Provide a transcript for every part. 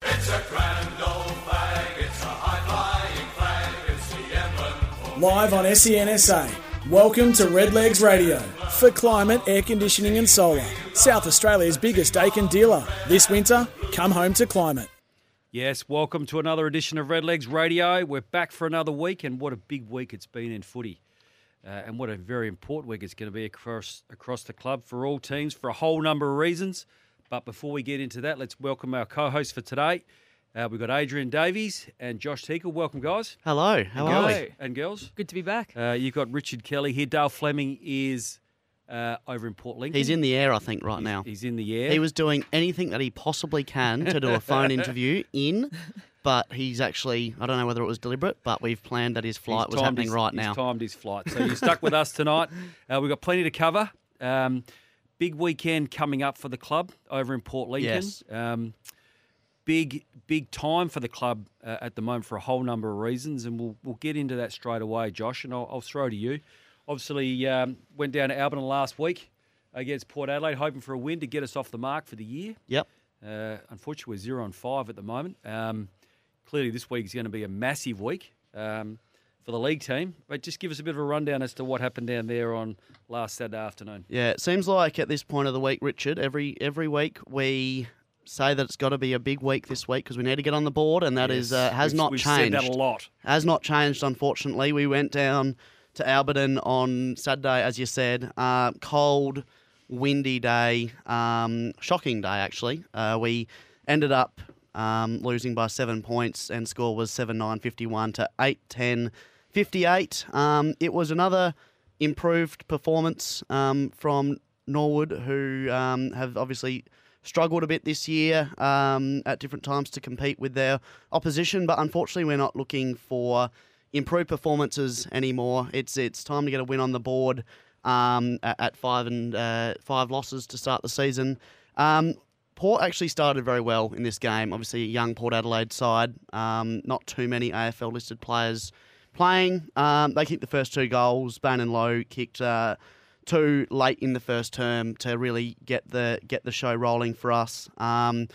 Flag, Live on SENSA. Welcome to Redlegs Radio for climate, air conditioning, and solar. South Australia's biggest Daikin dealer. This winter, come home to climate. Yes, welcome to another edition of Redlegs Radio. We're back for another week, and what a big week it's been in footy. Uh, and what a very important week it's going to be across across the club for all teams for a whole number of reasons. But before we get into that, let's welcome our co-host for today. Uh, we've got Adrienne Davies and Josh Teakle. Welcome, guys. Hello, how and are girls. we? And girls. Good to be back. Uh, you've got Richard Kelly here. Dale Fleming is uh, over in Port Lincoln. He's in the air, I think, right now. He's in the air. He was doing anything that he possibly can to do a phone interview in, but he's actually, I don't know whether it was deliberate, but we've planned that his flight He's was happening his- right he's now. timed his flight. So you're stuck with us tonight. Uh, we've got plenty to cover. Um, big weekend coming up for the club over in Port Lincoln. Yes. Um, big, big time for the club uh, at the moment for a whole number of reasons, and we'll we'll get into that straight away, Josh. And I'll, I'll throw to you. Obviously, um, went down to Alberton last week against Port Adelaide, hoping for a win to get us off the mark for the year. Yep. Uh, unfortunately, we're zero and five at the moment. Um, clearly, this week is going to be a massive week um, for the league team. But just give us a bit of a rundown as to what happened down there on last Saturday afternoon. Yeah, it seems like at this point of the week, Richard, every every week we say that it's got to be a big week this week because we need to get on the board, and that is Yes, uh, has we've- not we've changed. Said that a lot. Has not changed, unfortunately. We went down to Alberton on Saturday, as you said. Uh, cold, windy day, um, shocking day, actually. Uh, we ended up um, losing by seven points, and score was 7 9 51 to 8 10 58. Um, it was another improved performance um, from Norwood, who um, have obviously struggled a bit this year um, at different times to compete with their opposition, but unfortunately, we're not looking for improved performances anymore. It's it's time to get a win on the board um, at, five and uh, five losses to start the season. Um, Port actually started very well in this game. Obviously, a young Port Adelaide side, um, not too many AFL listed players playing. Um, they kicked the first two goals. Bannon Lowe kicked uh, two late in the first term to really get the get the show rolling for us. Um,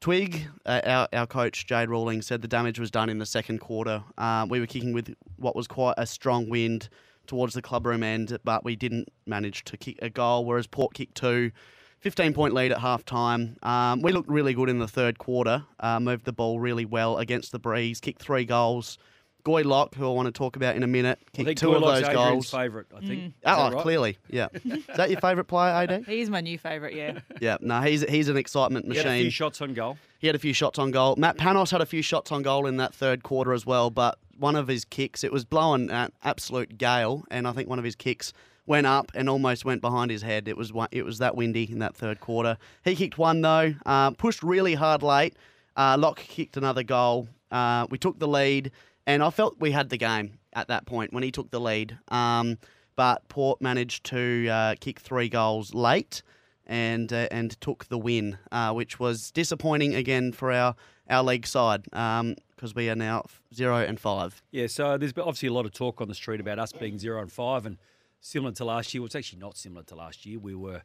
Twig, uh, our, our coach Jade Rawling, said the damage was done in the second quarter. Uh, we were kicking with what was quite a strong wind towards the clubroom end, but we didn't manage to kick a goal, whereas Port kicked two. 15 point lead at half time. Um, we looked really good in the third quarter, uh, moved the ball really well against the breeze, kicked three goals. Goy Locke, who I want to talk about in a minute, kicked think two of Goylock's those Adrienne's goals. favourite, I think. Is Oh, that right? clearly, yeah. Is that your favourite player, AD? He's my new favourite, yeah. Yeah, no, he's he's an excitement He had a machine. few shots on goal. He had a few shots on goal. Matt Panos had a few shots on goal in that third quarter as well, but one of his kicks, it was blowing an absolute gale, and I think one of his kicks went up and almost went behind his head. It was one- it was that windy in that third quarter. He kicked one though, uh, pushed really hard late. Uh, Locke kicked another goal. Uh, we took the lead, and I felt we had the game at that point when he took the lead. Um, but Port managed to uh, kick three goals late and uh, and took the win, uh, which was disappointing again for our our league side because we are now zero and five. Yeah, so there's obviously a lot of talk on the street about us being zero and five, and similar to last year. Well, it's actually not similar to last year. We were,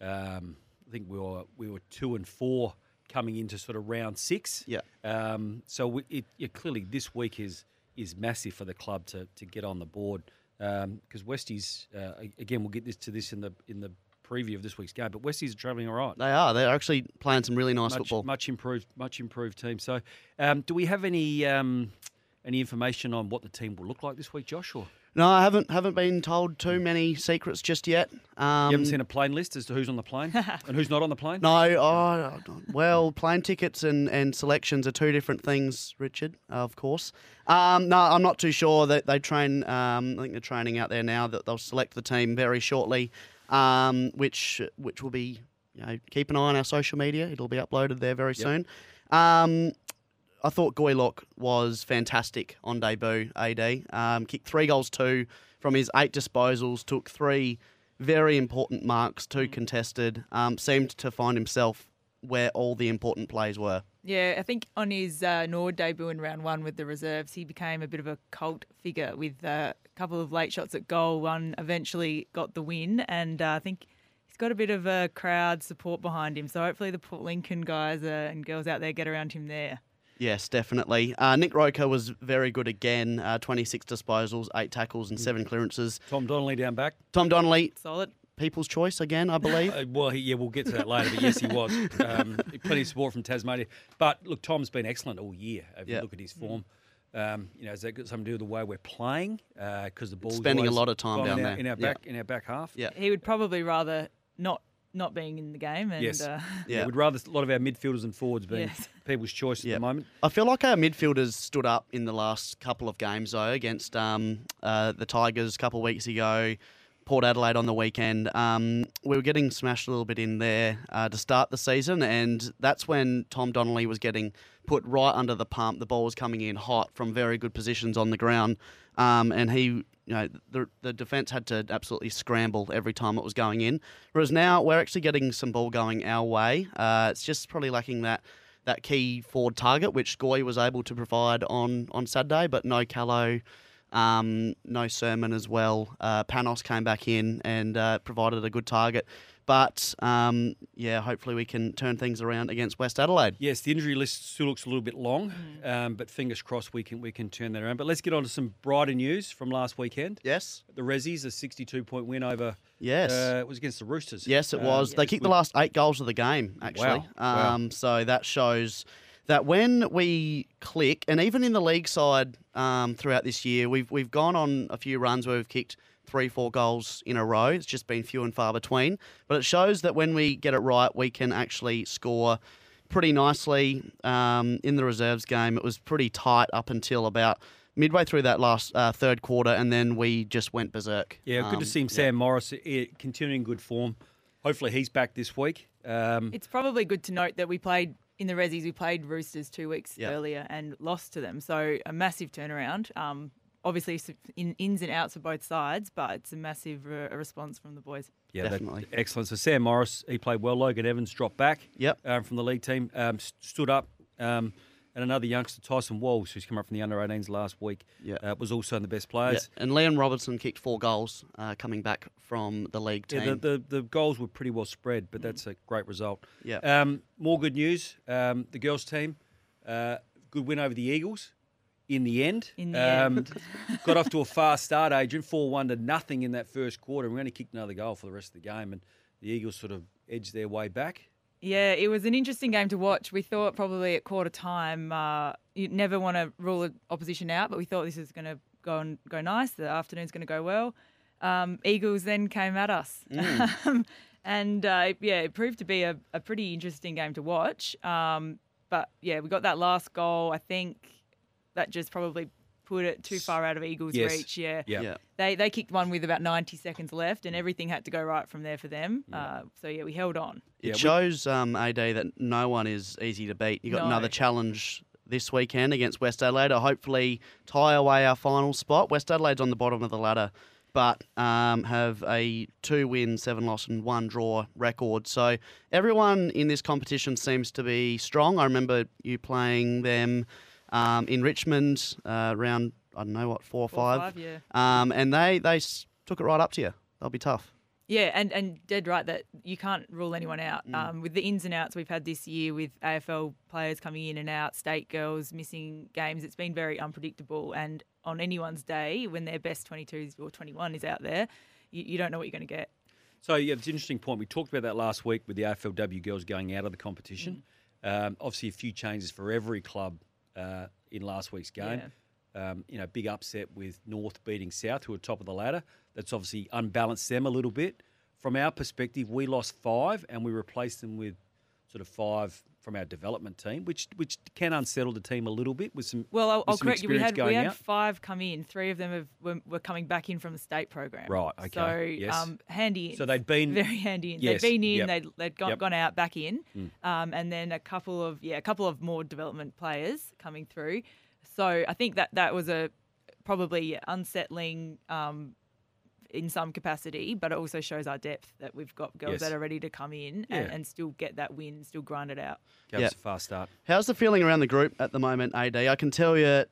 um, I think we were we were two and four coming into sort of round six. Yeah. Um, so we, it, yeah, clearly this week is is massive for the club to to get on the board because Westies uh, again we'll get this to this in the in the preview of this week's game, but Westies are travelling all right. They are. They're actually playing some really nice much, football. much improved, much improved team. So, um, do we have any um, any information on what the team will look like this week, Josh? No, I haven't haven't been told too many secrets just yet. Um, you haven't seen a plane list as to who's on the plane and who's not on the plane? No, oh, well, plane tickets and, and selections are two different things, Richard, of course. Um, no, I'm not too sure that they train. Um, I think they're training out there now that they'll select the team very shortly, um, which which will be, you know, keep an eye on our social media. It'll be uploaded there very soon. I thought Goylock was fantastic on debut. Ad um, kicked three goals, two from his eight disposals. Took three very important marks, two contested. Um, seemed to find himself where all the important plays were. Yeah, I think on his uh, Nord debut in round one with the reserves, he became a bit of a cult figure with uh, a couple of late shots at goal. One eventually got the win, and uh, I think he's got a bit of a crowd support behind him. So hopefully the Port Lincoln guys uh, and girls out there get around him there. Yes, definitely. Uh, Nick Roker was very good again. Uh, 26 disposals, eight tackles, and seven clearances. Tom Donnelly down back. Tom Donnelly, Solid. people's choice again, I believe. Uh, well, he, yeah, we'll get to that later, but yes, he was. Um, plenty of support from Tasmania. But look, Tom's been excellent all year. If Yeah. you look at his form, um, you know, has that got something to do with the way we're playing? Because the ball's Spending a lot of time down in our, there. in our Yeah. back in our back half. Yeah. He would probably rather not not being in the game. And Yes. uh, Yeah. we'd rather a lot of our midfielders and forwards being Yes. people's choice at Yeah. the moment. I feel like our midfielders stood up in the last couple of games, though, against um, uh, the Tigers a couple of weeks ago, Port Adelaide on the weekend. Um, we were getting smashed a little bit in there uh, to start the season, and that's when Tom Donnelly was getting put right under the pump. The ball was coming in hot from very good positions on the ground, um, and he. You know, the, the defence had to absolutely scramble every time it was going in. Whereas now we're actually getting some ball going our way. Uh, it's just probably lacking that that key forward target, which Goy was able to provide on, on Saturday, but no Callow, um, no Sermon as well. Uh, Panos came back in and uh, provided a good target. But um, yeah, hopefully we can turn things around against West Adelaide. Yes, the injury list still looks a little bit long, Mm. um, but fingers crossed we can we can turn that around. But let's get on to some brighter news from last weekend. Yes. The Rezzies, a 62 point win over. Yes. Uh, it was against the Roosters. Yes, it Um, was. They it kicked the last eight goals of the game, actually. Wow. Wow. Um, So that shows that when we click, and even in the league side um, throughout this year, we've we've gone on a few runs where we've kicked three, four goals in a row. It's just been few and far between. But it shows that when we get it right, we can actually score pretty nicely. Um, in the reserves game, it was pretty tight up until about midway through that last uh, third quarter, and then we just went berserk. Yeah, good Um, to see him. Sam Morris eh, continuing good form. Hopefully he's back this week. Um, It's probably good to note that we played in the Rezzies. We played Roosters two weeks Yeah. earlier and lost to them, so a massive turnaround. Um, obviously, in ins and outs of both sides, but it's a massive uh, response from the boys. yeah, that- definitely. excellent. So Sam Morris, he played well. Logan Evans dropped back. Yep. um, from the league team, um, s- stood up. Um, and another youngster, Tyson Walsh, who's come up from the under 18s last week, Yeah. uh, was also in the best Yeah, players. and Liam Robertson kicked four goals uh, coming back from the league team. Yeah, the, the, the goals were pretty well spread, but that's a great result. Yeah. Um, more good news. Um, the girls' team, uh, good win over the Eagles in the end. In the um, end. got off to a fast start, Adrienne. 4 1 to nothing in that first quarter. We only kicked another goal for the rest of the game, and the Eagles sort of edged their way back. Yeah, it was an interesting game to watch. We thought probably at quarter time, uh, you never want to rule an opposition out, but we thought this is going to go and go nice. The afternoon's going to go well. Um, Eagles then came at us, um, and uh, yeah, it proved to be a, a pretty interesting game to watch. Um, but yeah, we got that last goal. I think that just probably put it too far out of Eagles' Yes. reach. Yeah. Yeah. yeah. They, they kicked one with about 90 seconds left, and everything had to go right from there for them. Uh, so, yeah, we held on. It Yeah, shows um, AD that no one is easy to beat. You got No. another challenge this weekend against West Adelaide to hopefully tie away our final spot. West Adelaide's on the bottom of the ladder, but um, have a two win, seven loss, and one draw record. So everyone in this competition seems to be strong. I remember you playing them um, in Richmond uh, around I don't know what four or Four five, five, yeah. Um, and they they s- took it right up to you. They'll be tough. Yeah, and, and dead right that you can't rule anyone out. Mm. Um, with the ins and outs we've had this year with AFL players coming in and out, state girls missing games, it's been very unpredictable. And on anyone's day, when their best 22s or 21 is out there, you, you don't know what you're going to get. So yeah, it's an interesting point. We talked about that last week with the AFLW girls going out of the competition. Mm. Um, obviously, a few changes for every club uh, in last week's game. Um, you know, big upset with North beating South, who are top of the ladder. That's obviously unbalanced them a little bit. From our perspective, we lost five and we replaced them with sort of five from our development team, which which can unsettle the team a little bit with some. Well, I'll, with I'll some correct you. We had we had out. five come in. Three of them have, were, were coming back in from the state program. Right, okay, So yes. um, handy. So they'd been- very handy. In. Yes, They'd been in. yep. They'd, they'd gone, Yep. Mm. gone out back in, um, and then a couple of yeah, a couple of more development players coming through. So I think that that was a probably unsettling. Um, in some capacity, but it also shows our depth that we've got girls Yes. that are ready to come in Yeah. and, and still get that win, still grind it out. Gave Yeah. us a fast start. How's the feeling around the group at the moment, AD? I can tell you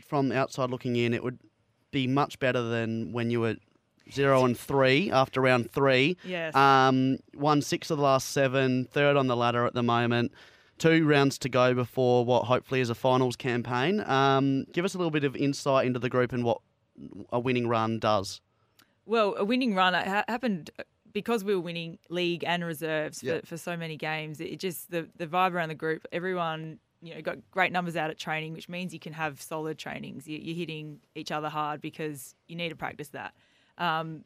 from the outside looking in, it would be much better than when you were zero and three after round three. Yes. Um, won six of the last seven, third on the ladder at the moment. Two rounds to go before what hopefully is a finals campaign. Um, give us a little bit of insight into the group and what a winning run does. Well, a winning run happened uh, because we were winning league and reserves for, Yeah. for so many games. It just the the vibe around the group. Everyone you know got great numbers out at training, which means you can have solid trainings. You, you're hitting each other hard because you need to practice that. Um,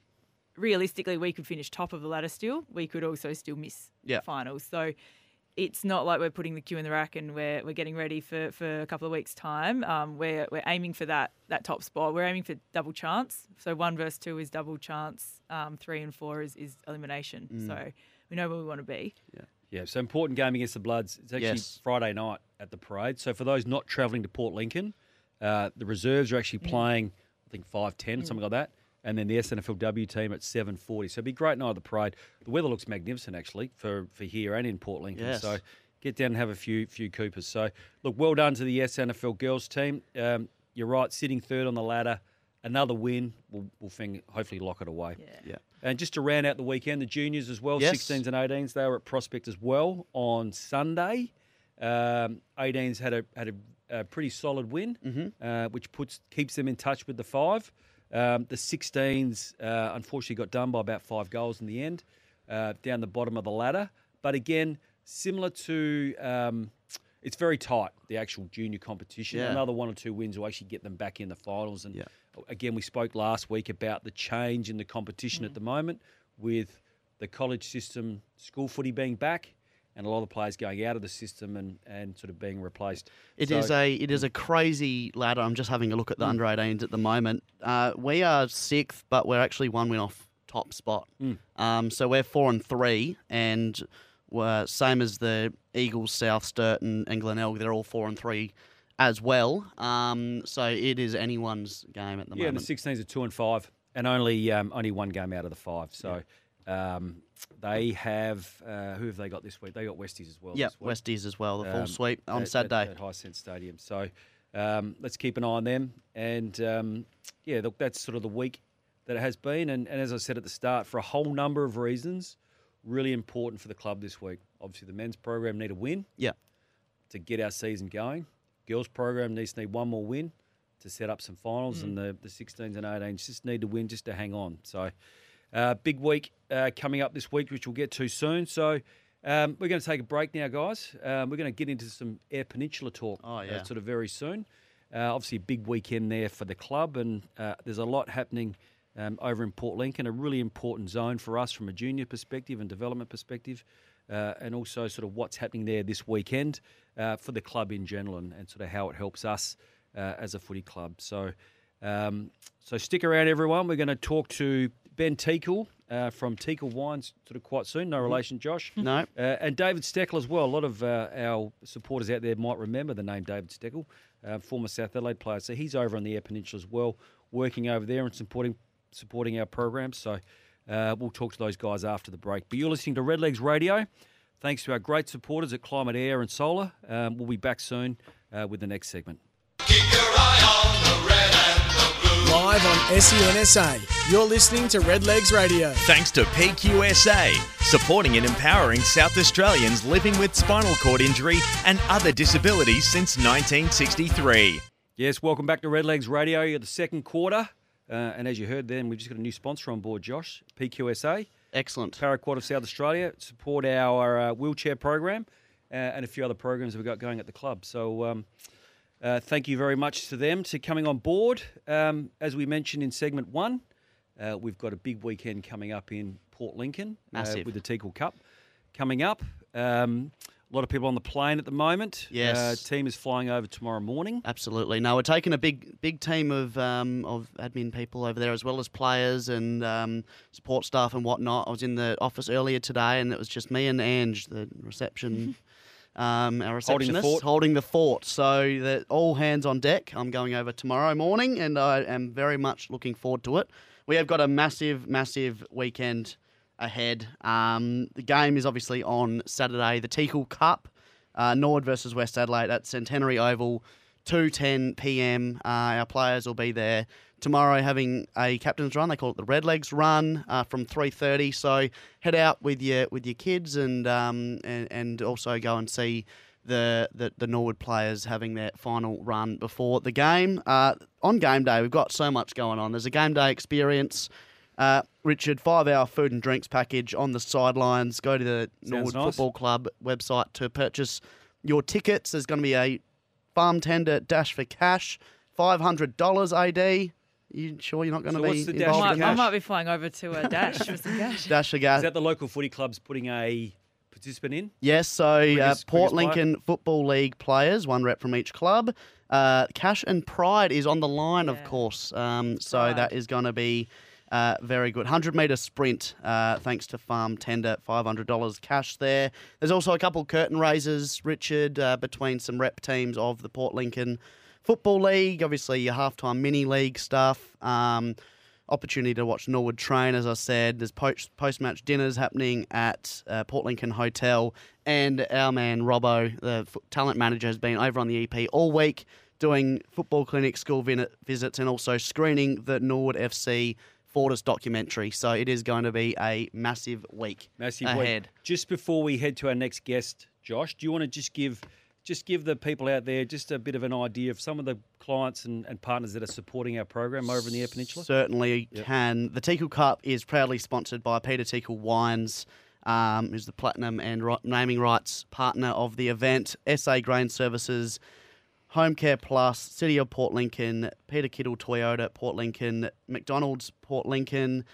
realistically, we could finish top of the ladder still. We could also still miss Yeah. finals. So. It's not like we're putting the queue in the rack and we're, we're getting ready for, for a couple of weeks' time. Um, we're, we're aiming for that that top spot. We're aiming for double chance. So one versus two is double chance. Um, three and four is, is elimination. Mm. So we know where we want to be. Yeah, Yeah, so important game against the Bloods. It's actually Yes. Friday night at the parade. So for those not travelling to Port Lincoln, uh, the reserves are actually playing, I think five ten, something like that, and then the SANFLW team at seven forty. So it'd be a great night at the parade. The weather looks magnificent actually for for here and in Port Lincoln. Yes. So get down and have a few few Coopers. So look, well done to the SANFL girls team. Um, you're right, sitting third on the ladder. Another win will will thing hopefully lock it away. Yeah. And just to round out the weekend, the juniors as well, Yes. 16s and 18s, they were at Prospect as well on Sunday. Um, 18s had a had a, a pretty solid win, Mm-hmm. uh, which puts keeps them in touch with the five. Um, the 16s uh, unfortunately got done by about five goals in the end, uh, down the bottom of the ladder. But again, similar to um, it's very tight the actual junior competition. Yeah. Another one or two wins will actually get them back in the finals. And Yeah. again, we spoke last week about the change in the competition Mm. at the moment with the college system, school footy being back, and a lot of the players going out of the system and, and sort of being replaced. It So- is a it is a crazy ladder. I'm just having a look at the under 18s at the moment. Uh, we are sixth, but we're actually one win off top spot. Um, so we're four and three, and we're same as the Eagles, South Sturton, and Glenelg. They're all four and three as well. Um, so it is anyone's game at the moment. yeah, the 16s are two and five, and only um, only one game out of the five. So um, they have uh, who have they got this week? They got Westies as well. Week. Westies as well. The full um, sweep on at- Saturday. at, at Hisense Stadium. So um, let's keep an eye on them. And um, yeah, look, that's sort of the week that it has been. And, and as I said at the start, for a whole number of reasons, really important for the club this week. Obviously, the men's program need a win yeah, to get our season going. Girls program needs to need one more win to set up some finals, and the, the 16s and 18s just need to win just to hang on. So, uh, big week uh, coming up this week, which we'll get to soon. So, um, we're going to take a break now, guys. Um, we're going to get into some Eyre Peninsula talk Oh, uh, sort of very soon. Uh, obviously, a big weekend there for the club, and uh, there's a lot happening um, over in Port Lincoln, a really important zone for us from a junior perspective and development perspective, uh, and also sort of what's happening there this weekend uh, for the club in general and, and sort of how it helps us uh, as a footy club. So, um, so stick around, everyone. We're going to talk to Ben Teakle uh, from Teakle Wines sort of quite soon. No relation, Josh. no, Uh, and David Stoakel as well. A lot of uh, our supporters out there might remember the name David Stoakel, uh, former South Adelaide player. So he's over on the Eyre Peninsula as well, working over there and supporting supporting our programs. So uh, we'll talk to those guys after the break. But you're listening to Redlegs Radio. Thanks to our great supporters at Climate Air and Solar. Um, we'll be back soon uh, with the next segment. Live on SENSA. You're listening to Redlegs Radio. Thanks to PQSA, supporting and empowering South Australians living with spinal cord injury and other disabilities since 1963. Yes, welcome back to Redlegs Radio. You're the second quarter. Uh, and as you heard then, we've just got a new sponsor on board, Josh, PQSA. excellent. Paraquad of South Australia support our uh, wheelchair program uh, and a few other programs we've got going at the club. So um, uh, thank you very much to them to coming on board. Um, as we mentioned in segment one, uh, we've got a big weekend coming up in Port Lincoln uh, with the Teakle Cup coming up. Um, A lot of people on the plane at the moment. Yes. Uh, team is flying over tomorrow morning. Absolutely. No, we're taking a big, big team of um, of admin people over there, as well as players and um, support staff and whatnot. I was in the office earlier today, and it was just me and Ange, the reception, um, our Holding the receptionist, fort. holding the fort. So that all hands on deck. I'm going over tomorrow morning, and I am very much looking forward to it. We have got a massive, massive weekend ahead. Um, the game is obviously on Saturday, the Teakle Cup, uh, Nord versus West Adelaide at Centenary Oval, 2:10 p.m. Uh, our players will be there tomorrow having a captain's run. They call it the Redlegs Run uh, from 3:30. So head out with your with your kids and um, and, and also go and see. The, the, the Norwood players having their final run before the game. Uh, on game day, we've got so much going on. There's a game day experience. Uh, Richard, five hour food and drinks package on the sidelines. Go to the Norwood nice. Football Club website to purchase your tickets. There's going to be a farm tender dash for cash, $500 AD. You sure you're not going So to what's be the dash involved for I in might, I might be flying over to a dash for some cash. Dash for gas. Is that the local footy clubs putting a participant in? Yes, so uh, Quickest- Port quickest player. Lincoln Football League players, one rep from each club. Uh, Cash and Pride is on the line, of course. Um, so Pride. that is going to be uh, very good. 100 metre sprint, uh, thanks to Farm Tender, $500 cash there. There's also a couple curtain raisers, Richard, uh, between some rep teams of the Port Lincoln Football League. Obviously, your halftime mini league stuff. Um, opportunity to watch Norwood train, as I said. There's post match dinners happening at uh, Port Lincoln Hotel, and our man Robbo, the f- talent manager, has been over on the EP all week doing football clinics, school visits, and also screening the Norwood FC Fortis documentary. So it is going to be a massive week Massive ahead. week. Just before we head to our next guest, Josh, do you want to just give just give the people out there just a bit of an idea of some of the clients and, and partners that are supporting our program over in the Eyre Peninsula? Certainly can. The Teakle Cup is proudly sponsored by Peter Teakle Wines, um, who's the platinum and naming rights partner of the event. SA Grain Services, Home Care Plus, City of Port Lincoln, Peter Kittle Toyota Port Lincoln, McDonald's Port Lincoln,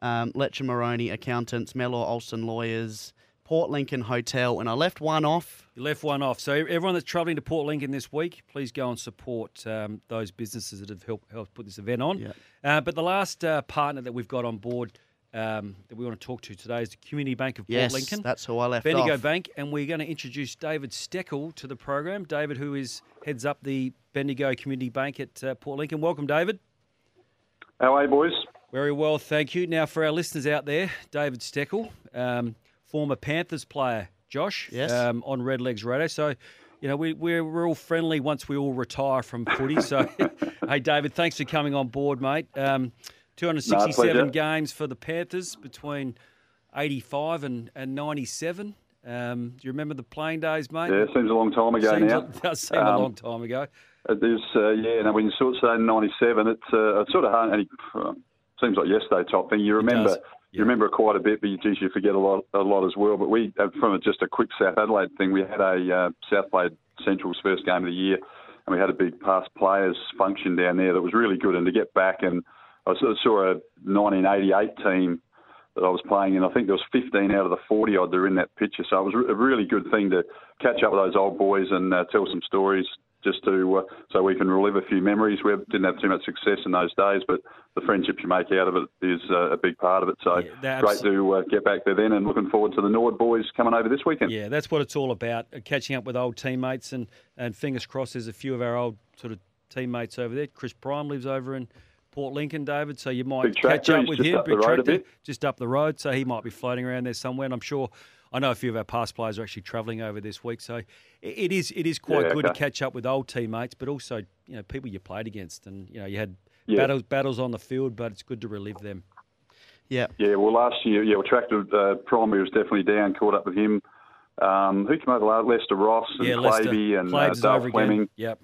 um, Letcher Maroney Accountants, Mellor Olsen Lawyers, Port Lincoln Hotel, and I left one off. You left one off. So everyone that's travelling to Port Lincoln this week, please go and support um, those businesses that have helped, helped put this event on. Yeah. Uh, but the last uh, partner that we've got on board um, that we want to talk to today is the Community Bank of Yes, Port Lincoln. that's who I left Bendigo off. Bank, and we're going to introduce David Stoakel to the program. David, who is heads up the Bendigo Community Bank at uh, Port Lincoln. Welcome, David. How are you, boys? Very well, thank you. Now, for our listeners out there, David Stoakel, um, former Panthers player, Josh, Yes. um, on Red Legs Radio. So, you know, we, we're, we're all friendly once we all retire from footy. So, hey, David, thanks for coming on board, mate. Um, 267 pleasure. games for the Panthers between 85 and, and 97. Um, do you remember the playing days, mate? Yeah, seems a long time ago Seems now. a- does seem a Um, long time ago. It is, uh, yeah. Now, when you sort of say '97, it's, uh, it's sort of hard. And it, seems like yesterday type thing. You remember, yeah. you remember quite a bit, but you, geez, you forget a lot, a lot as well. But we, uh, from just a quick South Adelaide thing, we had a uh, South played Central's first game of the year, and we had a big past players function down there that was really good. And to get back, and I saw a 1988 team that I was playing in. I think there was 15 out of the 40 odd that were in that picture. So it was a really good thing to catch up with those old boys and uh, tell some stories just to uh, so we can relive a few memories. We didn't have too much success in those days, but the friendships you make out of it is uh, a big part of it. So Yeah, great to uh, get back there then, and looking forward to the Nord boys coming over this weekend. Yeah, that's what it's all about. uh, Catching up with old teammates and, and fingers crossed there's a few of our old sort of teammates over there. Chris Prime lives over in Port Lincoln, David, so you might catch up with him. up the road just up the road, so he might be floating around there somewhere. And I'm sure I know a few of our past players are actually travelling over this week, so it- it is it is quite Yeah, good to catch up with old teammates, but also you know people you played against, and you know you had Yeah. battles battles on the field, but it's good to relive them. Yeah. Yeah, well, last year, yeah, well, Tractor uh, Primary was definitely down. Caught up with him. Um, who came over last? Lester Ross and yeah, Lester Clavey and uh, Claves is Dale over Fleming. again. Yep.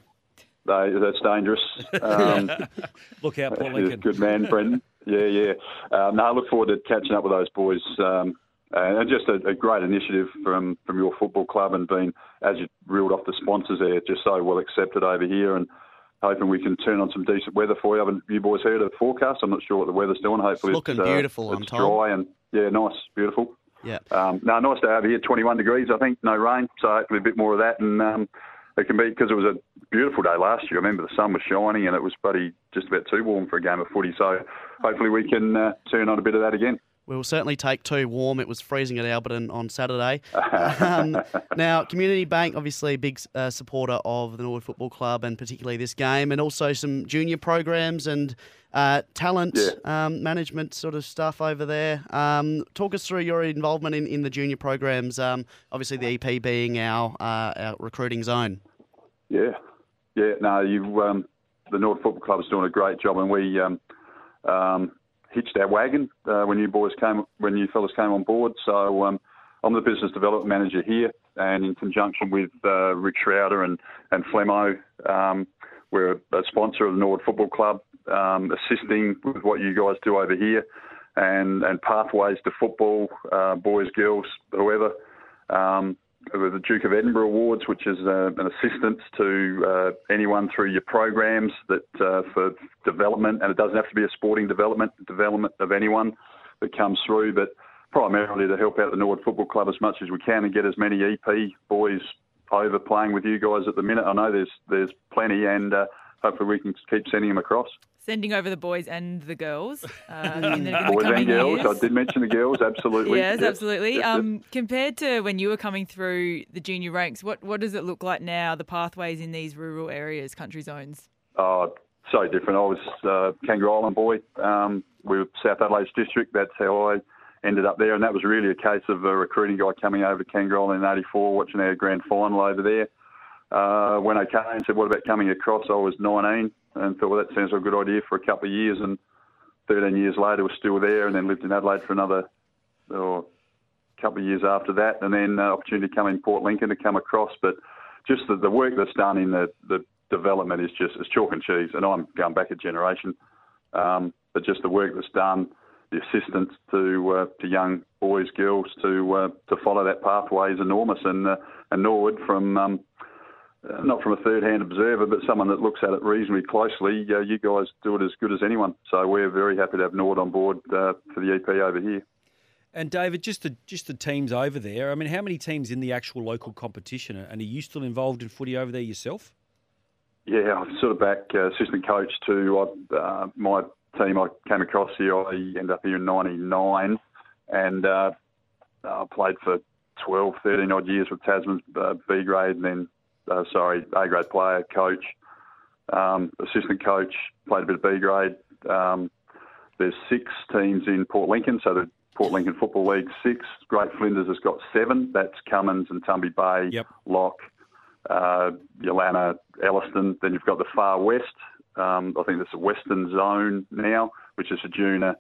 They, that's dangerous. Um, Look out, Yeah, Lincoln. Good man, Brendan. Yeah, yeah. Um, no, I look forward to catching up with those boys. Um, and just a, a great initiative from, from your football club and being, as you reeled off the sponsors there, just so well accepted over here and hoping we can turn on some decent weather for you. Haven't you boys heard of the forecast? I'm not sure what the weather's doing. Hopefully It's looking uh, beautiful, It's I'm told. dry and, yeah, nice, beautiful. Yeah. Um, no, nice day over here. 21 degrees, I think. No rain, so hopefully a bit more of that. And um, it can be because it was a beautiful day last year. I remember the sun was shining and it was bloody just about too warm for a game of footy. So hopefully we can uh, turn on a bit of that again. We'll certainly take two warm. It was freezing at Alberton on Saturday. um, now, Community Bank, obviously a big uh, supporter of the Norwood Football Club and particularly this game, and also some junior programs and uh, talent Yeah. um, management sort of stuff over there. Um, talk us through your involvement in, in the junior programs. Um, obviously, the EP being our, uh, our recruiting zone. Yeah, yeah. No, you. Um, the North Football Club is doing a great job, and we um, um, hitched our wagon uh, when you boys came, when you fellas came on board. So um, I'm the business development manager here, and in conjunction with uh, Rick Schrouder and and Flemo, um, we're a sponsor of the Norwood Football Club, um, assisting with what you guys do over here, and and pathways to football, uh, boys, girls, whoever. Um, the Duke of Edinburgh Awards, which is uh, an assistance to uh, anyone through your programs that uh, for development, and it doesn't have to be a sporting development, development of anyone that comes through, but primarily to help out the Norwood Football Club as much as we can and get as many EP boys over playing with you guys at the minute. I know there's there's plenty, and uh, hopefully we can keep sending them across. Sending over the boys and the girls uh, in the, in the Boys and girls. years. I did mention the girls, absolutely. Yes, Yep. absolutely. Yep, yep. Um, compared to when you were coming through the junior ranks, what what does it look like now? The pathways in these rural areas, country zones. Oh, so different. I was uh, Kangaroo Island boy. Um, we were South Adelaide's district. That's how I ended up there, and that was really a case of a recruiting guy coming over to Kangaroo Island in '84, watching our grand final over there. Uh, when I came and said, "What about coming across?" I was 19 and thought, "Well, that sounds like a good idea for a couple of years." And 13 years later, was still there, and then lived in Adelaide for another or couple of years after that, and then uh, opportunity to come in Port Lincoln to come across. But just the, the work that's done in the, the development is just it's chalk and cheese. And I'm going back a generation, um, but just the work that's done, the assistance to uh, to young boys, girls to uh, to follow that pathway is enormous. And uh, and Norwood from um, uh, not from a third-hand observer, but someone that looks at it reasonably closely. Uh, you guys do it as good as anyone. So we're very happy to have Norwood on board uh, for the EP over here. And David, just the just the teams over there. I mean, how many teams in the actual local competition? And are you still involved in footy over there yourself? Yeah, I'm sort of back uh, assistant coach to uh, my team. I came across here. I ended up here in '99, and uh, I played for 12, 13 odd years with Tasman's uh, B grade, and then uh, sorry, A grade player, coach, um, assistant coach. Played a bit of B grade. Um, there's six teams in Port Lincoln, so the Port Lincoln Football League six. Great Flinders has got seven. That's Cummins and Tumby Bay, Yep. Lock, uh, Yolana, Elliston. Then you've got the far west. Um, I think there's a western zone now, which is Ajuna,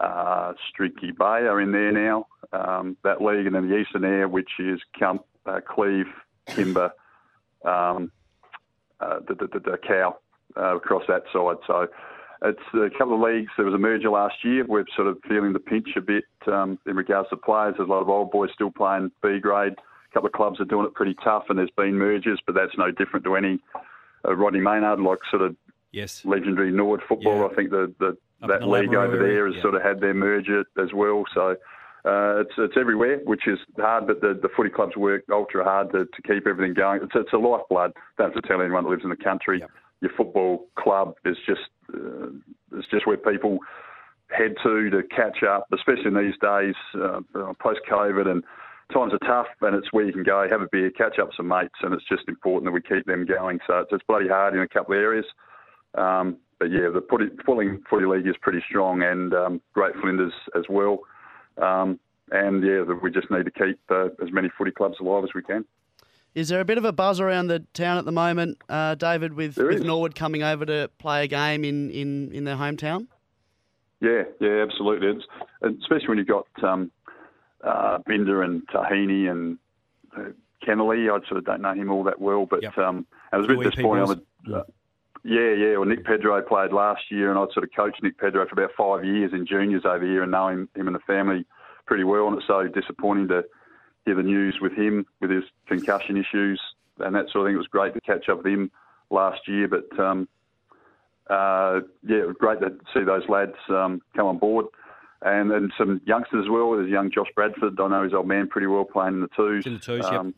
uh, Streaky Bay are in there now, um, that league. And then the eastern air, which is Cump, uh, Cleve, Kimba, um, uh, the, the, the, cow uh, across that side. So it's a couple of leagues. There was a merger last year. We're sort of feeling the pinch a bit um, in regards to players. There's a lot of old boys still playing B grade. A couple of clubs are doing it pretty tough, and there's been mergers, but that's no different to any uh, Rodney Maynard, like sort of Yes. legendary Norwood football. Yeah. I think the, the that league over there has yeah. sort of had their merger as well. So uh, it's it's everywhere, which is hard. But the, the footy clubs work ultra hard to, to keep everything going. It's it's a lifeblood. Don't have to tell anyone that lives in the country. Yep. Your football club is just uh, it's just where people head to to catch up, especially in these days uh, post COVID and times are tough, and it's where you can go have a beer, catch up with some mates, and it's just important that we keep them going. So it's, it's bloody hard in a couple of areas. Um, but yeah, the footy, footy, footy league is pretty strong, and um, great Flinders as well. Um, and yeah, we just need to keep uh, as many footy clubs alive as we can. Is there a bit of a buzz around the town at the moment, uh, David, with, with. Norwood coming over to play a game in, in, in their hometown? Yeah, yeah, absolutely. It's, and especially when you've got um, uh, Binder and Tahini and uh, Kennelly. I sort of don't know him all that well, but Yep. um, I was a bit disappointed. Boys. on the- yeah, yeah. Well, Nick Pedro played last year, and I'd sort of coached Nick Pedro for about five years in juniors over here, and know him, him and the family pretty well. And it's so disappointing to hear the news with him with his concussion issues and that sort of thing. It was great to catch up with him last year, but um, uh, yeah, it was great to see those lads um, come on board. and then some youngsters as well. There's young Josh Bradford. I know his old man pretty well playing in the twos. In the twos, yep. Um,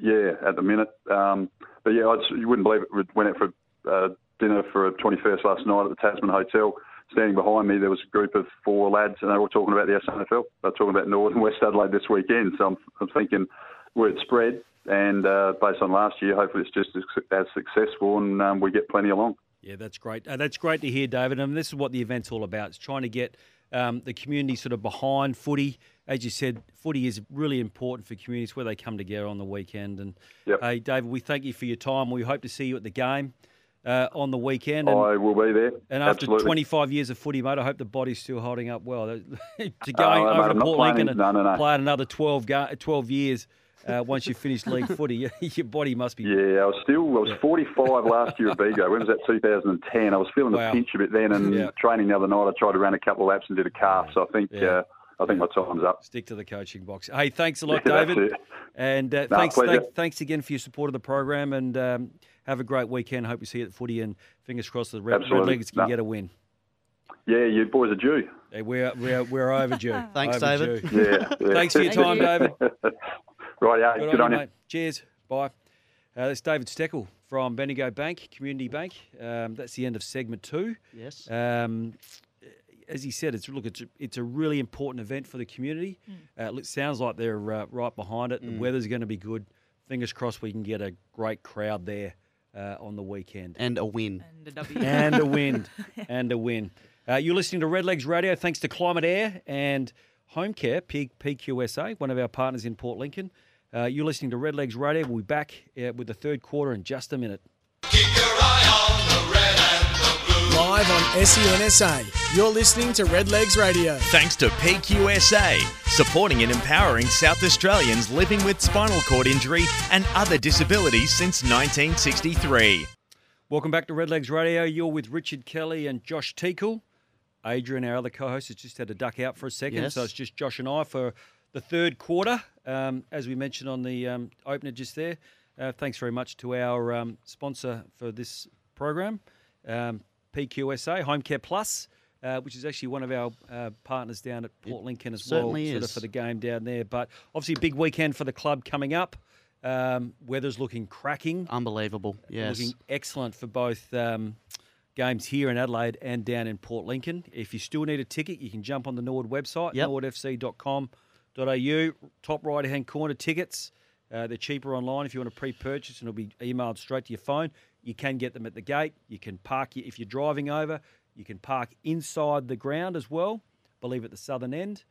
Yeah, at the minute. Um, but yeah, I just, you wouldn't believe it. We went out for uh, dinner for a 21st last night at the Tasman Hotel. Standing behind me, there was a group of four lads, and they were talking about the SANFL. They're talking about North and West Adelaide this weekend. So I'm, I'm thinking we're at spread, and uh, based on last year, hopefully it's just as, as successful, and um, we get plenty along. Yeah, that's great. Uh, that's great to hear, David. And this is what the event's all about. It's trying to get um, the community sort of behind footy. As you said, footy is really important for communities where they come together on the weekend. And Yep. hey, David, we thank you for your time. We hope to see you at the game uh, on the weekend. And, I will be there. and after Absolutely. 25 years of footy, mate, I hope the body's still holding up well. to go mate, over I'm to Port Lincoln and No, no, no. play another 12, ga- 12 years uh, once you finish league footy, your body must be. Yeah, I was still I was 45 last year at Vigo. When was that? 2010. I was feeling Wow. the pinch a bit then, and Yeah. training the other night, I tried to run a couple of laps and did a calf. So I think Yeah. uh, I think my time's up. Stick to the coaching box. Hey, thanks a lot, Yeah, David. And uh, No, thanks, thanks, thanks again for your support of the program. And um, have a great weekend. Hope you see you at the footy. And fingers crossed the Red, Red Legs can No. get a win. Yeah, you boys are due. Hey, we're, we're, we're overdue. Thanks, Overdue. David. Yeah. yeah. Thanks for your Thank time, you. David. right, yeah. Good, Good, on, on you, you. mate. Cheers. Bye. Uh, that's David Stoakel from Bendigo Bank, Community Bank. Um, that's the end of segment two. Yes. Um, as he said, it's look, it's a, it's a really important event for the community. Uh, it sounds like they're uh, right behind it. The weather's going to be good. Fingers crossed we can get a great crowd there uh, on the weekend. And a win. And a W. and a win, and a win. Uh, you're listening to Redlegs Radio, thanks to Climate Air and Home Care, P- PQSA, one of our partners in Port Lincoln. Uh, you're listening to Redlegs Radio. We'll be back uh, with the third quarter in just a minute. Live on SENSA. You're listening to Redlegs Radio. Thanks to PQSA, supporting and empowering South Australians living with spinal cord injury and other disabilities since 1963. Welcome back to Redlegs Radio. You're with Richard Kelly and Josh Teakle. Adrienne, our other co-host, has just had to duck out for a second, Yes. so it's just Josh and I for the third quarter. Um, as we mentioned on the um, opener just there, uh, thanks very much to our um, sponsor for this program, um, PQSA Home Care Plus, uh, which is actually one of our uh, partners down at Port Lincoln as well, certainly sort of for the game down there. But obviously, a big weekend for the club coming up. Um, weather's looking cracking Unbelievable. Yes. looking excellent for both um, games here in Adelaide and down in Port Lincoln. If you still need a ticket, you can jump on the Nord website, Yep. nordfc.com.au. Top right hand corner tickets. Uh, they're cheaper online if you want to pre-purchase, and it'll be emailed straight to your phone. You can get them at the gate. You can park if you're driving over. You can park inside the ground as well. Believe at the southern end.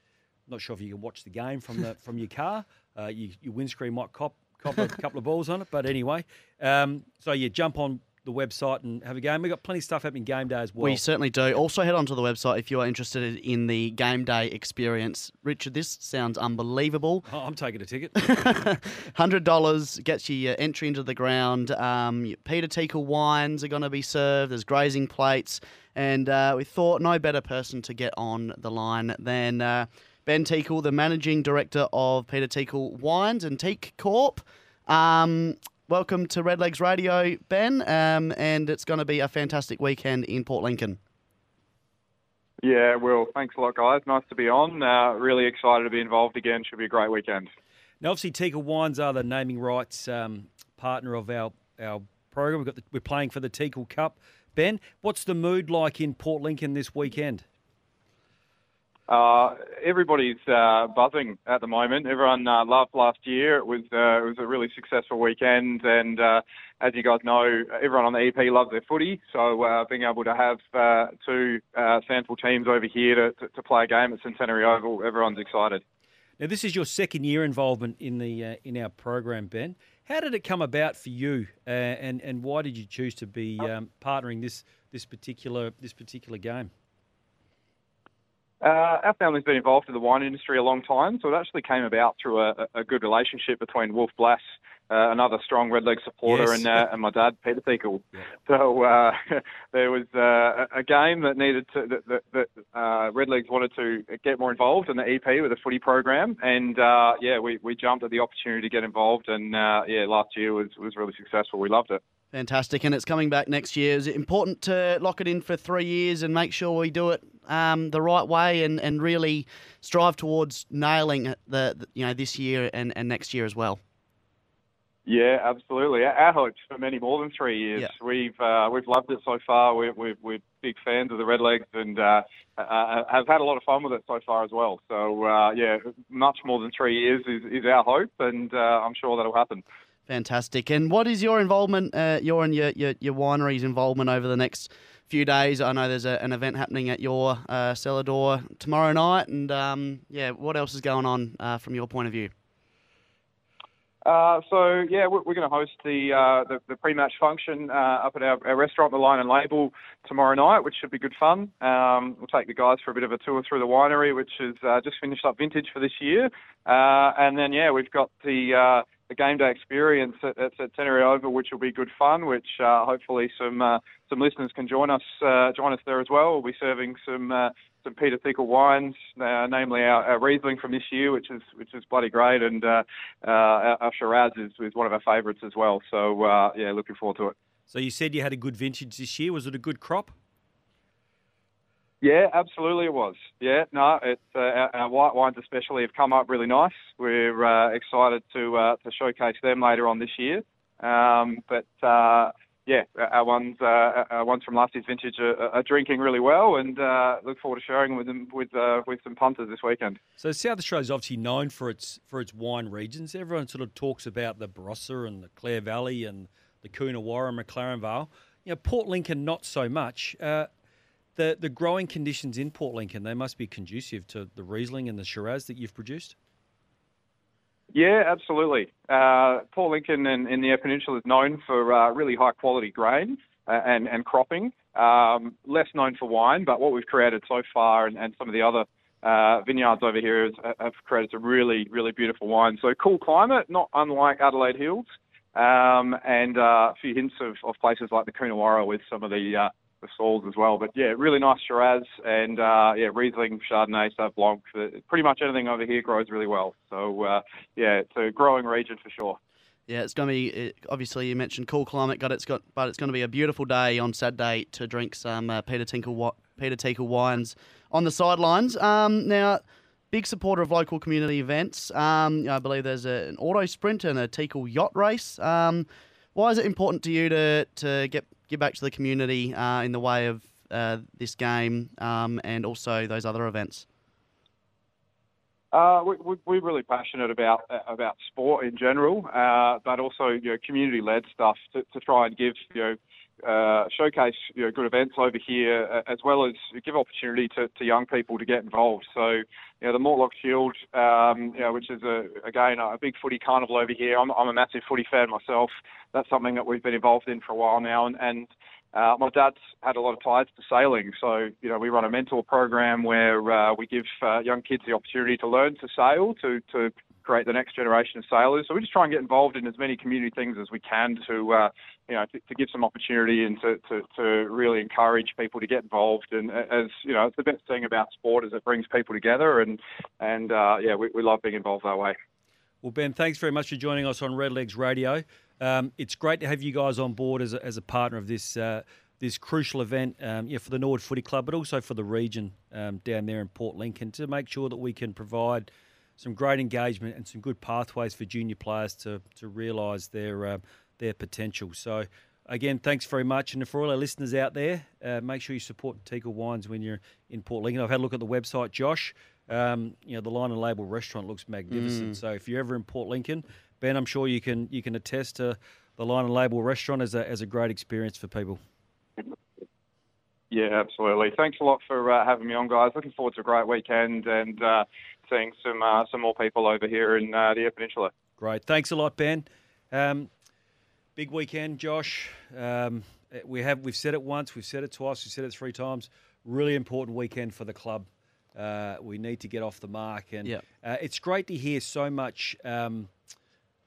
Not sure if you can watch the game from the from your car. Uh, you, your windscreen might cop cop a couple of balls on it, but anyway. Um, so you jump on the website and have a game. We've got plenty of stuff happening game day as well. We certainly do. Also, head onto the website if you are interested in the game day experience. Richard, this sounds unbelievable. Oh, I'm taking a ticket. Hundred dollars gets you your entry into the ground. Um, Peter Teakle wines are going to be served. There's grazing plates, and uh, we thought no better person to get on the line than uh, Ben Teakle, the managing director of Peter Teakle Wines and Teak Corp. Um, welcome to Redlegs Radio, Ben, um, and it's going to be a fantastic weekend in Port Lincoln. Yeah, well, thanks a lot, guys. Nice to be on. Uh, really excited to be involved again. Should be a great weekend. now, obviously, Teakle Wines are the naming rights um, partner of our our program. We've got the, we're playing for the Teakle Cup. Ben, what's the mood like in Port Lincoln this weekend? Uh, everybody's uh, buzzing at the moment. Everyone uh, loved last year. It was uh, it was a really successful weekend, and uh, as you guys know, everyone on the EP loves their footy. So uh, being able to have uh, two uh, SANFL teams over here to, to, to play a game at Centenary Oval, everyone's excited. Now, this is your second year involvement in the uh, in our program, Ben. How did it come about for you, uh, and and why did you choose to be um, partnering this this particular this particular game? Uh, our family's been involved in the wine industry a long time, so it actually came about through a, a good relationship between Wolf Blass, uh, another strong Red Leg supporter, Yes. and, uh, and my dad, Peter Teakle. So uh, there was uh, a game that needed to that, that, that uh, Red Legs wanted to get more involved in the EP with a footy program, and uh, yeah, we, we jumped at the opportunity to get involved, and uh, yeah, last year was was really successful. We loved it. Fantastic, and it's coming back next year. Is it important to lock it in for three years and make sure we do it um, the right way and, and really strive towards nailing it the, the you know this year and, and next year as well. Yeah, absolutely. Our- hopes for many more than three years. Yeah. We've uh, we've loved it so far. We're, we're, we're big fans of the Redlegs and uh, uh, have had a lot of fun with it so far as well. So uh, yeah, much more than three years is, is our hope, and uh, I'm sure that'll happen. Fantastic. And what is your involvement, uh, your and your, your, your winery's involvement over the next few days? I know there's a, an event happening at your uh, cellar door tomorrow night. And um, yeah, what else is going on uh, from your point of view? Uh, so yeah, we're, we're going to host the, uh, the the pre-match function uh, up at our, our restaurant, the Line and Label, tomorrow night, which should be good fun. Um, we'll take the guys for a bit of a tour through the winery, which has uh, just finished up vintage for this year, uh, and then yeah, we've got the uh, the game day experience at, at, Centenary Oval, which will be good fun. Which uh, hopefully some uh, some listeners can join us uh, join us there as well. We'll be serving some uh, some Peter Teakle wines, uh, namely our, our Riesling from this year, which is which is bloody great, and uh, our, our Shiraz is, is one of our favourites as well. So yeah, looking forward to it. So you said you had a good vintage this year. Was it a good crop? Yeah, absolutely, it was. Yeah, no, it's uh, our, our white wines especially have come up really nice. We're uh, excited to uh, to showcase them later on this year. Um, but uh, yeah, our ones uh, our ones from last year's vintage are, are drinking really well, and uh, look forward to sharing with them with with some punters this weekend. So South Australia is obviously known for its for its wine regions. Everyone sort of talks about the Barossa and the Clare Valley and the Coonawarra and McLaren Vale. You know, Port Lincoln not so much. Uh, the the growing conditions in Port Lincoln they must be conducive to the Riesling and the Shiraz that you've produced. Yeah, absolutely. Uh, Port Lincoln and, and the Eyre Peninsula is known for uh, really high quality grain uh, and, and cropping. Um, less known for wine, but what we've created so far and, and some of the other uh, vineyards over here is, have created some really, really beautiful wines. So cool climate, not unlike Adelaide Hills, um, and uh, a few hints of, of places like the Coonawarra with some of the uh, the stalls as well. But yeah, really nice Shiraz and uh, yeah, Riesling, Chardonnay, Sauv Blanc. uh, Pretty much anything over here grows really well. So uh, yeah, it's a growing region for sure. Yeah, it's going to be it, obviously you mentioned cool climate, got it's got, but it's going to be a beautiful day on Saturday to drink some uh, Peter Teakle Peter Teakle wines on the sidelines. Um, now, big supporter of local community events. Um, I believe there's a, an auto sprint and a Teakle yacht race. Um, why is it important to you to to get give back to the community uh, in the way of uh, this game um, and also those other events? Uh, we, we're really passionate about about sport in general, uh, but also you know community-led stuff to, to try and give you know uh, showcase you know good events over here, uh, as well as give opportunity to, to young people to get involved. So you know the Mortlock Shield, um, you know, which is a again a big footy carnival over here. I'm, I'm a massive footy fan myself. That's something that we've been involved in for a while now, and, and uh, my dad's had a lot of ties to sailing, so you know we run a mentor program where uh, we give uh, young kids the opportunity to learn to sail, to to create the next generation of sailors. So we just try and get involved in as many community things as we can to uh, you know to, to give some opportunity and to, to to really encourage people to get involved. And as you know, it's the best thing about sport is it brings people together, and and uh, yeah, we, we love being involved that way. Well, Ben, thanks very much for joining us on Redlegs Radio. Um, it's great to have you guys on board as a, as a partner of this uh, this crucial event, um, yeah, for the Nord Footy Club, but also for the region um, down there in Port Lincoln to make sure that we can provide some great engagement and some good pathways for junior players to to realise their uh, their potential. So. Again, thanks very much. And for all our listeners out there, uh, make sure you support Teakle Wines when you're in Port Lincoln. I've had a look at the website, Josh. Um, you know, the Line and Label restaurant looks magnificent. So if you're ever in Port Lincoln, Ben, I'm sure you can you can attest to the Line and Label restaurant as a as a great experience for people. Yeah, absolutely. Thanks a lot for uh, having me on, guys. Looking forward to a great weekend and uh, seeing some uh, some more people over here in uh, the Eyre Peninsula. Great, thanks a lot, Ben. Um, big weekend, Josh. Um, we have we've said it once, we've said it twice, we've said it three times. Really important weekend for the club. Uh, we need to get off the mark, and Yep. uh, it's great to hear so much um,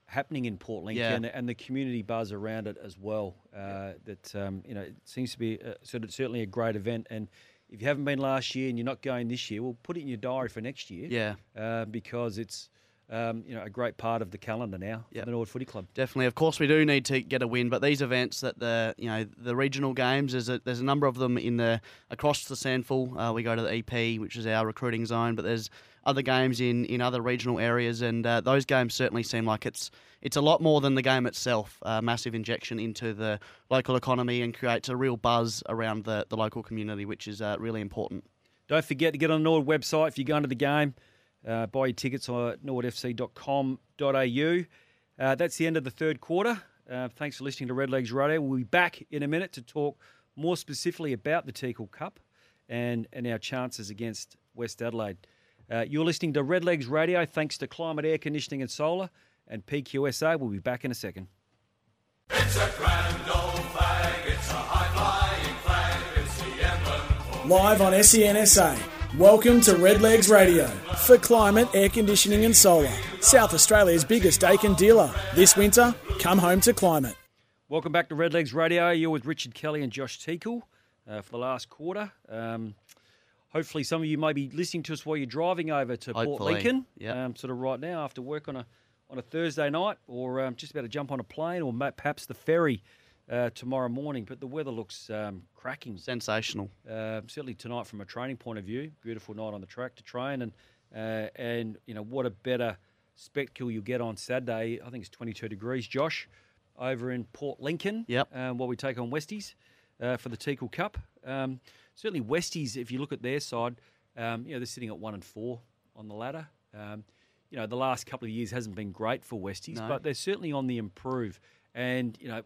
happening in Port Lincoln Yeah. and the community buzz around it as well. Uh, that um, you know, it seems to be uh, sort of certainly a great event. And if you haven't been last year and you're not going this year, well, put it in your diary for next year. Yeah. uh, because it's um, you know, a great part of the calendar now Yep. the Norwood Footy Club. Definitely, of course, we do need to get a win, but these events that the you know the regional games, there's a there's a number of them in the across the SANFL. Uh, we go to the EP, which is our recruiting zone, but there's other games in, in other regional areas, and uh, those games certainly seem like it's it's a lot more than the game itself. A massive injection into the local economy and creates a real buzz around the, the local community, which is uh, really important. Don't forget to get on the Norwood website if you're going to the game. Uh, buy your tickets on norwoodfc.com.au. Uh, that's the end of the third quarter. Uh, thanks for listening to Redlegs Radio. We'll be back in a minute to talk more specifically about the Teakle Cup and, and our chances against West Adelaide. Uh, you're listening to Redlegs Radio thanks to Climate Air Conditioning and Solar and PQSA. We'll be back in a second. It's a grand old flag, it's a high-flying flag, it's the emblem Live on SEN SA. Welcome to Redlegs Radio for climate, air conditioning, and solar. South Australia's biggest Daikin dealer. This winter, come home to climate. Welcome back to Redlegs Radio. You're with Richard Kelly and Josh Teakle uh, for the last quarter. Um, hopefully, some of you may be listening to us while you're driving over to Port Hopefully, Lincoln, yep. um, sort of right now after work on a on a Thursday night, or um, just about to jump on a plane, or ma- perhaps the ferry uh, tomorrow morning. But the weather looks um, cracking. Sensational. Uh, certainly tonight, from a training point of view, beautiful night on the track to train, and uh, and you know what a better spectacle you get on Saturday. I think it's 22 degrees, Josh, over in Port Lincoln. Yep. Um, while we take on Westies uh, for the Teakle Cup. Um, certainly Westies, if you look at their side, um, you know they're sitting at one and four on the ladder. Um, you know the last couple of years hasn't been great for Westies, No. but they're certainly on the improve. And you know,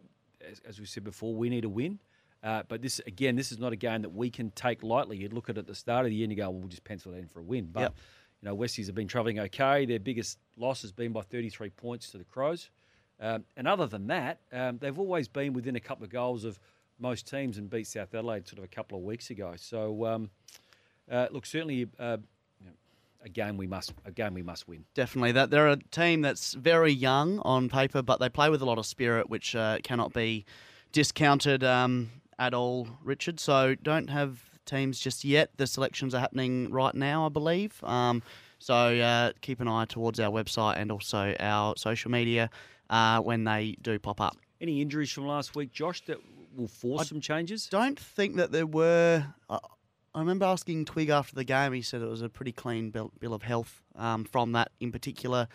as, as we said before, we need a win. Uh, but this again, this is not a game that we can take lightly. You'd look at it at the start of the year and you go, well, we'll just pencil it in for a win. But Yep. you know, Westies have been travelling okay. Their biggest loss has been by 33 points to the Crows. Um, and other than that, um, they've always been within a couple of goals of most teams and beat South Adelaide sort of a couple of weeks ago. So, um, uh, look, certainly uh, a game we must a game we must win. Definitely, that they're a team that's very young on paper, but they play with a lot of spirit, which uh, cannot be discounted um, at all. Richard, so don't have teams just yet. The selections are happening right now, I believe. Um, so uh, keep an eye towards our website and also our social media uh, when they do pop up. Any injuries from last week, Josh, that will force some changes? Don't think that there were. I remember asking Twig after the game. He said it was a pretty clean bill, bill of health um, from that in particular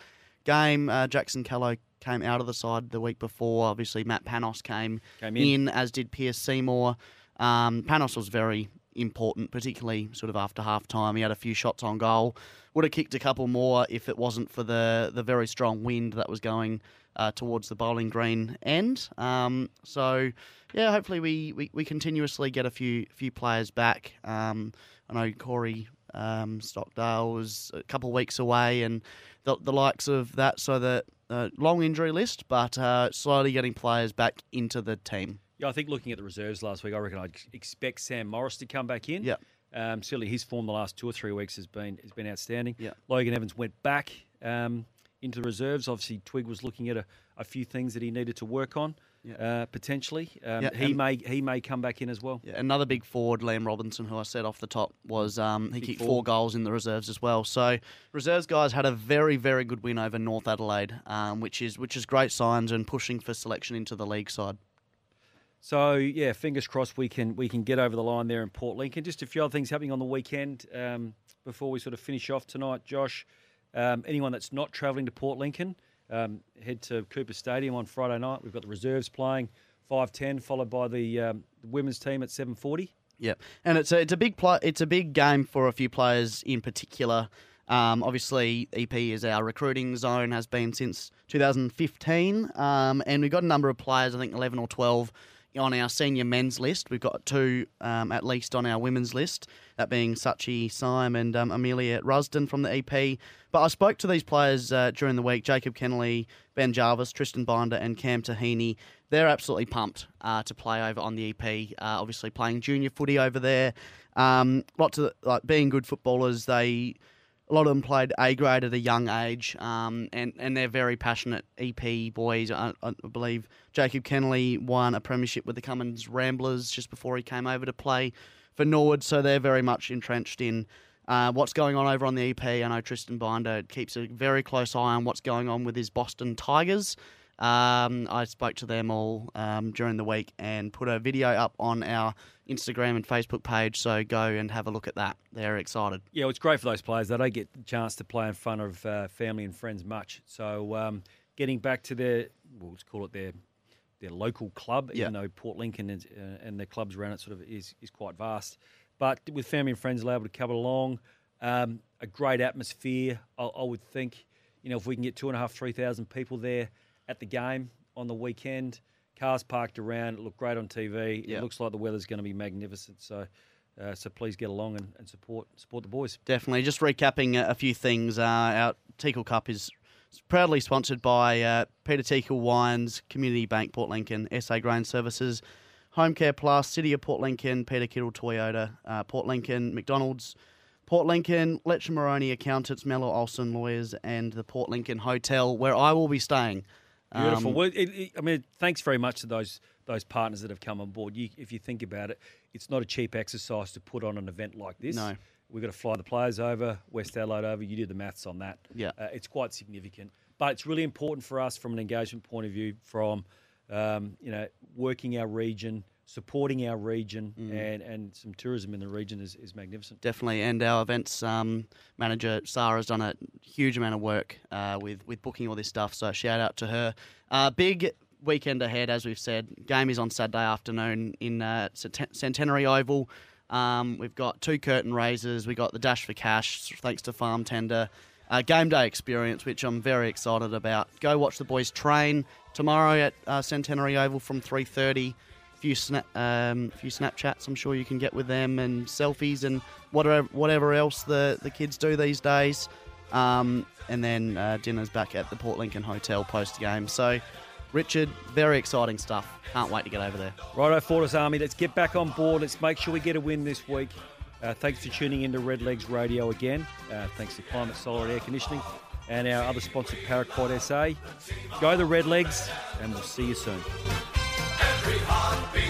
game. Uh, Jackson Callow came out of the side the week before. Obviously, Matt Panos came, Came in. as did Pierce Seymour. Um, Panos was very important, particularly sort of after half time. He had a few shots on goal. Would have kicked a couple more if it wasn't for the the very strong wind that was going uh, towards the bowling green end. Um, so yeah, hopefully we, we, we continuously get a few few players back. Um, I know Corey um, Stockdale was a couple of weeks away, and the, the likes of that. So the uh, long injury list, but uh, slowly getting players back into the team. Yeah, I think looking at the reserves last week, I reckon I'd expect Sam Morris to come back in. Yeah. Um, certainly, his form the last two or three weeks has been has been outstanding. Yeah. Logan Evans went back um, into the reserves. Obviously, Twig was looking at a, a few things that he needed to work on Yeah. uh, potentially. Um, Yeah, he may he may come back in as well. Yeah, another big forward, Liam Robinson, who I said off the top was um, he Big kicked forward. four goals in the reserves as well. So reserves guys had a very very good win over North Adelaide, um, which is which is great signs and pushing for selection into the league side. So yeah, fingers crossed we can we can get over the line there in Port Lincoln. Just a few other things happening on the weekend um, before we sort of finish off tonight, Josh. Um, anyone that's not travelling to Port Lincoln, um, head to Coopers Stadium on Friday night. We've got the reserves playing five ten, followed by the, um, the women's team at seven forty. Yep, and it's a it's a big pl- it's a big game for a few players in particular. Um, obviously, EP is our recruiting zone, has been since 2015, um, and we've got a number of players. I think 11 or 12 on our senior men's list. We've got two um, at least on our women's list, that being Sachi Syme and um, Amelia Rusden from the EP. But I spoke to these players uh, during the week: Jacob Kennelly, Ben Jarvis, Tristan Binder, and Cam Taheny. They're absolutely pumped uh, to play over on the EP. Uh, obviously, playing junior footy over there. Um, lots of like being good footballers. They a lot of them played A grade at a young age, um, and and they're very passionate EP boys. I, I believe Jacob Kennelly won a premiership with the Cummins Ramblers just before he came over to play for Norwood, so they're very much entrenched in uh, what's going on over on the EP. I know Tristan Binder keeps a very close eye on what's going on with his Boston Tigers. Um, I spoke to them all um, during the week and put a video up on our Instagram and Facebook page. So go and have a look at that. They're excited. Yeah, well, it's great for those players. They don't get the chance to play in front of uh, family and friends much. So um, getting back to their, well, let's call it their their local club, Yeah. even though Port Lincoln is, uh, and the clubs around it sort of is, is quite vast. But with family and friends, they're to come along. Um, a great atmosphere, I, I would think. You know, if we can get two and a half, three thousand people there at the game on the weekend, cars parked around, it looked great on TV. Yeah. It looks like the weather's going to be magnificent. So, uh, so please get along and, and support support the boys. Definitely. Just recapping a, a few things. Uh, our Teakle Cup is proudly sponsored by uh, Peter Teakle Wines, Community Bank Port Lincoln, SA Grain Services, Home Care Plus, City of Port Lincoln, Peter Kittle Toyota, uh, Port Lincoln, McDonald's, Port Lincoln, Letcher Moroni Accountants, Mellor Olsson Lawyers, and the Port Lincoln Hotel, where I will be staying. Beautiful. Um, well, it, it, I mean, thanks very much to those those partners that have come on board. You, if you think about it, it's not a cheap exercise to put on an event like this. No. We've got to fly the players over, West Adelaide over. You do the maths on that. Yeah. Uh, it's quite significant. But it's really important for us from an engagement point of view, from um, you know working our region, supporting our region, Mm. and, and some tourism in the region is, is magnificent. Definitely, and our events um, manager Sarah has done a huge amount of work uh, with with booking all this stuff. So shout out to her. Uh, big weekend ahead, as we've said. Game is on Saturday afternoon in uh, Centenary Oval. Um, we've got two curtain raisers. We got the dash for cash, thanks to Farm Tender. Uh, game day experience, which I'm very excited about. Go watch the boys train tomorrow at uh, Centenary Oval from 3:30 few snap, um, few Snapchats. I'm sure you can get with them and selfies and whatever whatever else the the kids do these days. Um, and then uh, dinner's back at the Port Lincoln Hotel post game. So, Richard, very exciting stuff. Can't wait to get over there. Righto, Fortis Army, let's get back on board. Let's make sure we get a win this week. Uh, thanks for tuning into Red Legs Radio again. Uh, thanks to Climate Solar Air Conditioning and our other sponsor, Paraquad SA. Go the Red Legs, and we'll see you soon. Every heartbeat